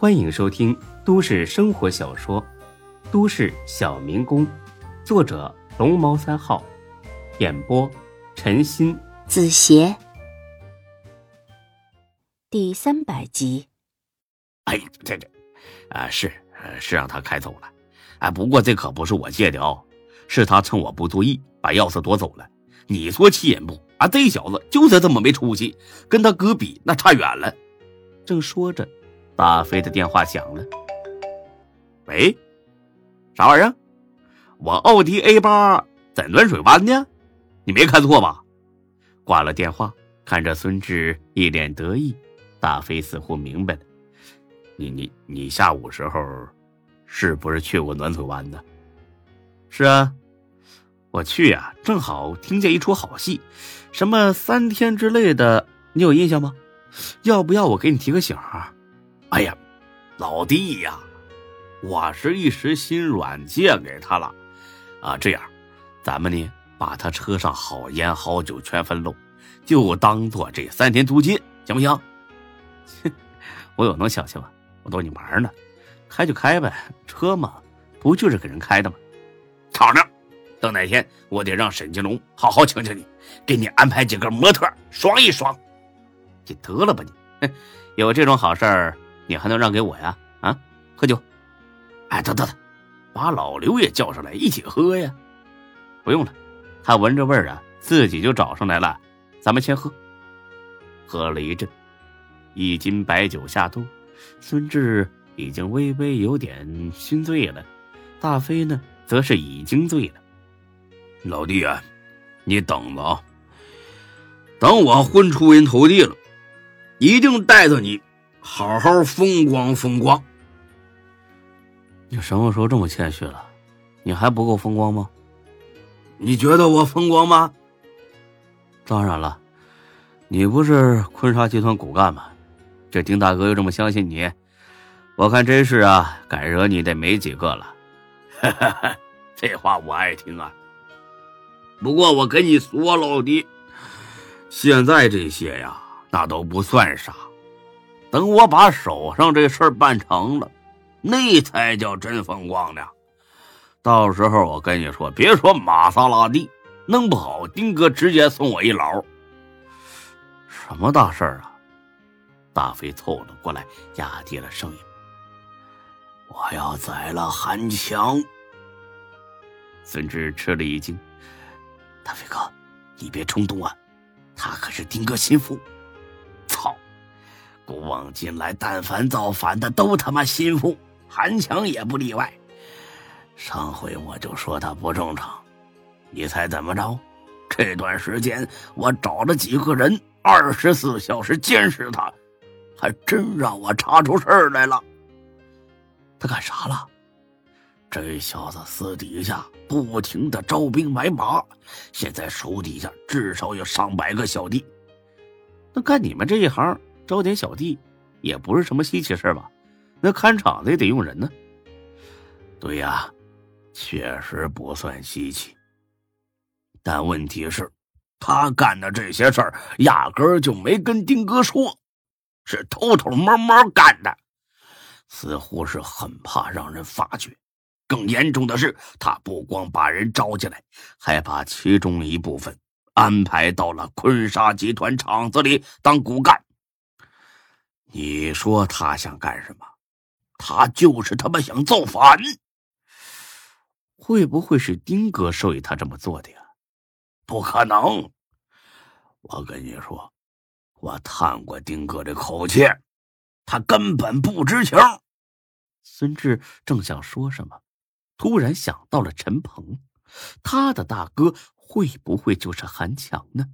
欢迎收听都市生活小说《都市小民工》，作者龙猫三号，演播陈鑫、子邪，第三百集。哎，这这，啊是是让他开走了，哎，不过这可不是我借的哦，是他趁我不注意把钥匙夺走了。你说气人不？啊，这小子就是这么没出息，跟他哥比那差远了。正说着。大飞的电话响了，喂，啥玩意儿？我奥迪 A 八在暖水湾呢，你没看错吧？挂了电话，看着孙志一脸得意，大飞似乎明白了，你你你下午时候是不是去过暖水湾呢？是啊，我去呀，正好听见一出好戏，什么三天之类的，你有印象吗？要不要我给你提个醒啊？哎呀，老弟呀，我是一时心软借给他了，啊，这样，咱们呢把他车上好烟好酒全分喽，就当做这三天租金，行不行？我有能小气吗？我逗你玩呢，开就开呗，车嘛，不就是给人开的吗？躺着，等哪天我得让沈金龙好好请请你，给你安排几个模特爽一爽。你得了吧你，有这种好事儿。你还能让给我呀？啊，喝酒！哎，得得得，把老刘也叫上来一起喝呀！不用了，他闻着味儿啊，自己就找上来了。咱们先喝。喝了一阵，一斤白酒下肚，孙志已经微微有点心醉了。大飞呢，则是已经醉了。老弟啊，你等着啊！等我混出人头地了，一定带着你。好好风光风光。你什么时候这么谦虚了？你还不够风光吗？你觉得我风光吗？当然了，你不是坤沙集团骨干吗？这丁大哥又这么相信你，我看真是啊，敢惹你的没几个了。这话我爱听啊。不过我跟你说，老弟，现在这些呀，那都不算啥。等我把手上这事儿办成了，那才叫真风光呢。到时候我跟你说，别说玛莎拉蒂，弄不好丁哥直接送我一老。什么大事儿啊？大飞凑了过来，压低了声音：“我要宰了韩强。”孙志吃了一惊：“大飞哥，你别冲动啊，他可是丁哥心腹。”古往今来，但凡造反的都他妈心腹，韩强也不例外。上回我就说他不正常，你猜怎么着？这段时间我找了几个人，二十四小时监视他，还真让我查出事儿来了。他干啥了？这小子私底下不停的招兵买马，现在手底下至少有上百个小弟。那干你们这一行？招点小弟，也不是什么稀奇事吧？那看场子也得用人呢。对呀，确实不算稀奇。但问题是，他干的这些事儿压根儿就没跟丁哥说，是偷偷摸摸干的，似乎是很怕让人发觉。更严重的是，他不光把人招进来，还把其中一部分安排到了坤沙集团厂子里当骨干。你说他想干什么？他就是他妈想造反。会不会是丁哥授意他这么做的呀？不可能！我跟你说，我探过丁哥的口气，他根本不知情。孙志正想说什么，突然想到了陈鹏，他的大哥会不会就是韩强呢？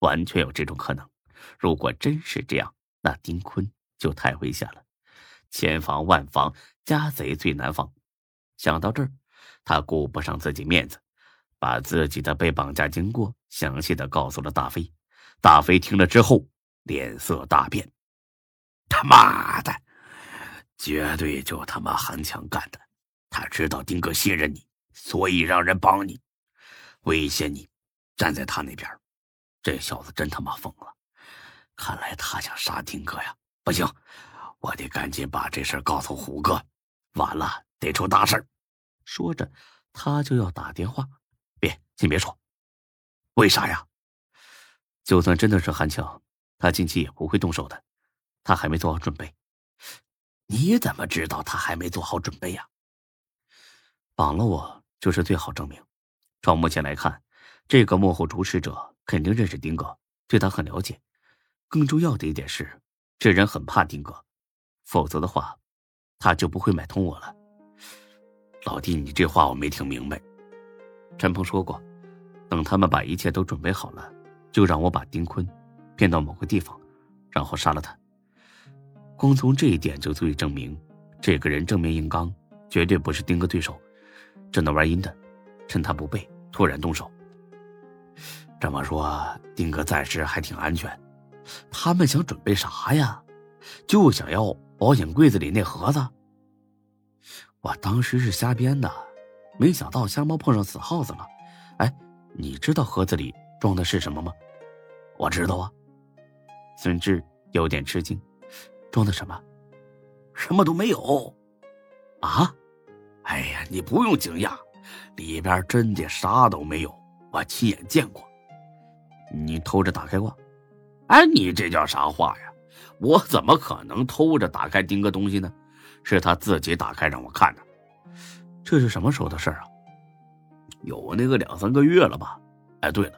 完全有这种可能。如果真是这样，那丁坤就太危险了，千防万防，家贼最难防。想到这儿，他顾不上自己面子，把自己的被绑架经过详细的告诉了大飞。大飞听了之后，脸色大变：“他妈的，绝对就他妈韩强干的！他知道丁哥信任你，所以让人帮你，威胁你，站在他那边。这小子真他妈疯了！”看来他想杀丁哥呀！不行，我得赶紧把这事告诉虎哥，完了得出大事说着，他就要打电话。别，先别说。为啥呀？就算真的是韩强，他近期也不会动手的。他还没做好准备。你怎么知道他还没做好准备呀？绑了我就是最好证明。照目前来看，这个幕后主使者肯定认识丁哥，对他很了解。更重要的一点是，这人很怕丁哥，否则的话，他就不会买通我了。老弟，你这话我没听明白。陈鹏说过，等他们把一切都准备好了，就让我把丁坤骗到某个地方，然后杀了他。光从这一点就足以证明，这个人正面硬刚，绝对不是丁哥对手。正在玩阴的，趁他不备，突然动手。这么说，丁哥暂时还挺安全。他们想准备啥呀？就想要保险柜子里那盒子。我当时是瞎编的，没想到瞎猫碰上死耗子了。哎，你知道盒子里装的是什么吗？我知道啊。孙志有点吃惊。装的什么？什么都没有，啊！哎呀，你不用惊讶，里边真的啥都没有，我亲眼见过。你偷着打开过？哎，你这叫啥话呀？我怎么可能偷着打开丁哥东西呢？是他自己打开让我看的。这是什么时候的事啊？有那个两三个月了吧？哎，对了，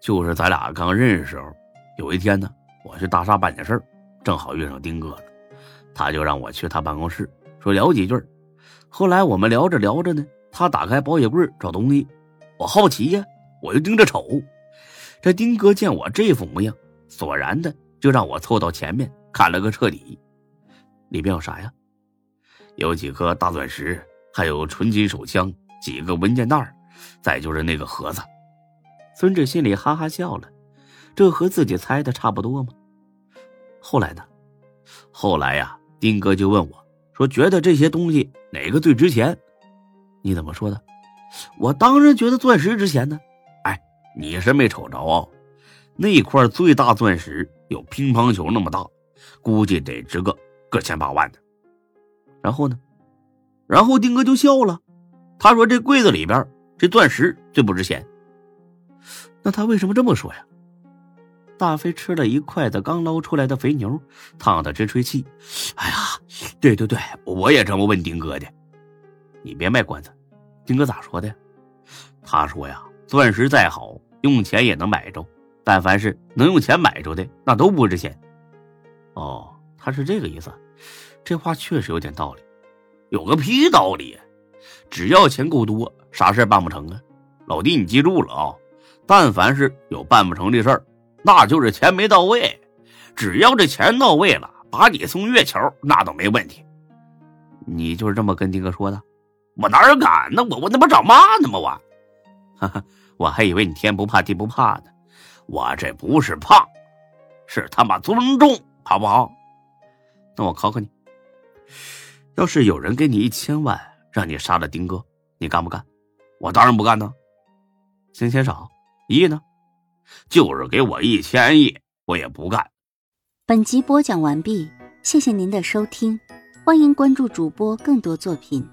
就是咱俩刚认识时候，有一天呢，我去大厦办点事儿。正好遇上丁哥了，他就让我去他办公室说聊几句。后来我们聊着聊着呢，他打开保险柜找东西，我好奇呀，我就盯着瞅。这丁哥见我这副模样，索然的就让我凑到前面看了个彻底。里边有啥呀？有几颗大钻石，还有纯金手枪，几个文件袋，再就是那个盒子。孙志心里哈哈笑了，这和自己猜的差不多吗？后来呢？后来呀，丁哥就问我，说觉得这些东西哪个最值钱？你怎么说的？我当然觉得钻石值钱呢。哎，你是没瞅着啊？那块最大钻石有乒乓球那么大，估计得值个个千八万的。然后呢？然后丁哥就笑了，他说这柜子里边这钻石最不值钱。那他为什么这么说呀？大飞吃了一筷子刚捞出来的肥牛，烫得直吹气。哎呀，对对对，我也这么问丁哥的。你别卖关子，丁哥咋说的？他说呀，钻石再好，用钱也能买着，但凡是能用钱买着的，那都不值钱。哦，他是这个意思。这话确实有点道理。有个屁道理！只要钱够多，啥事办不成啊？老弟，你记住了啊！但凡是有办不成的事儿。那就是钱没到位，只要这钱到位了，把你送月球那都没问题。你就是这么跟丁哥说的？我哪敢呢？我我那不找骂呢吗？我，哈哈，我还以为你天不怕地不怕呢。我这不是怕，是他妈尊重，好不好？那我考考你，要是有人给你一千万，让你杀了丁哥，你干不干？我当然不干呢。嫌钱少，一亿呢？就是给我一千亿，我也不干。本集播讲完毕，谢谢您的收听，欢迎关注主播更多作品。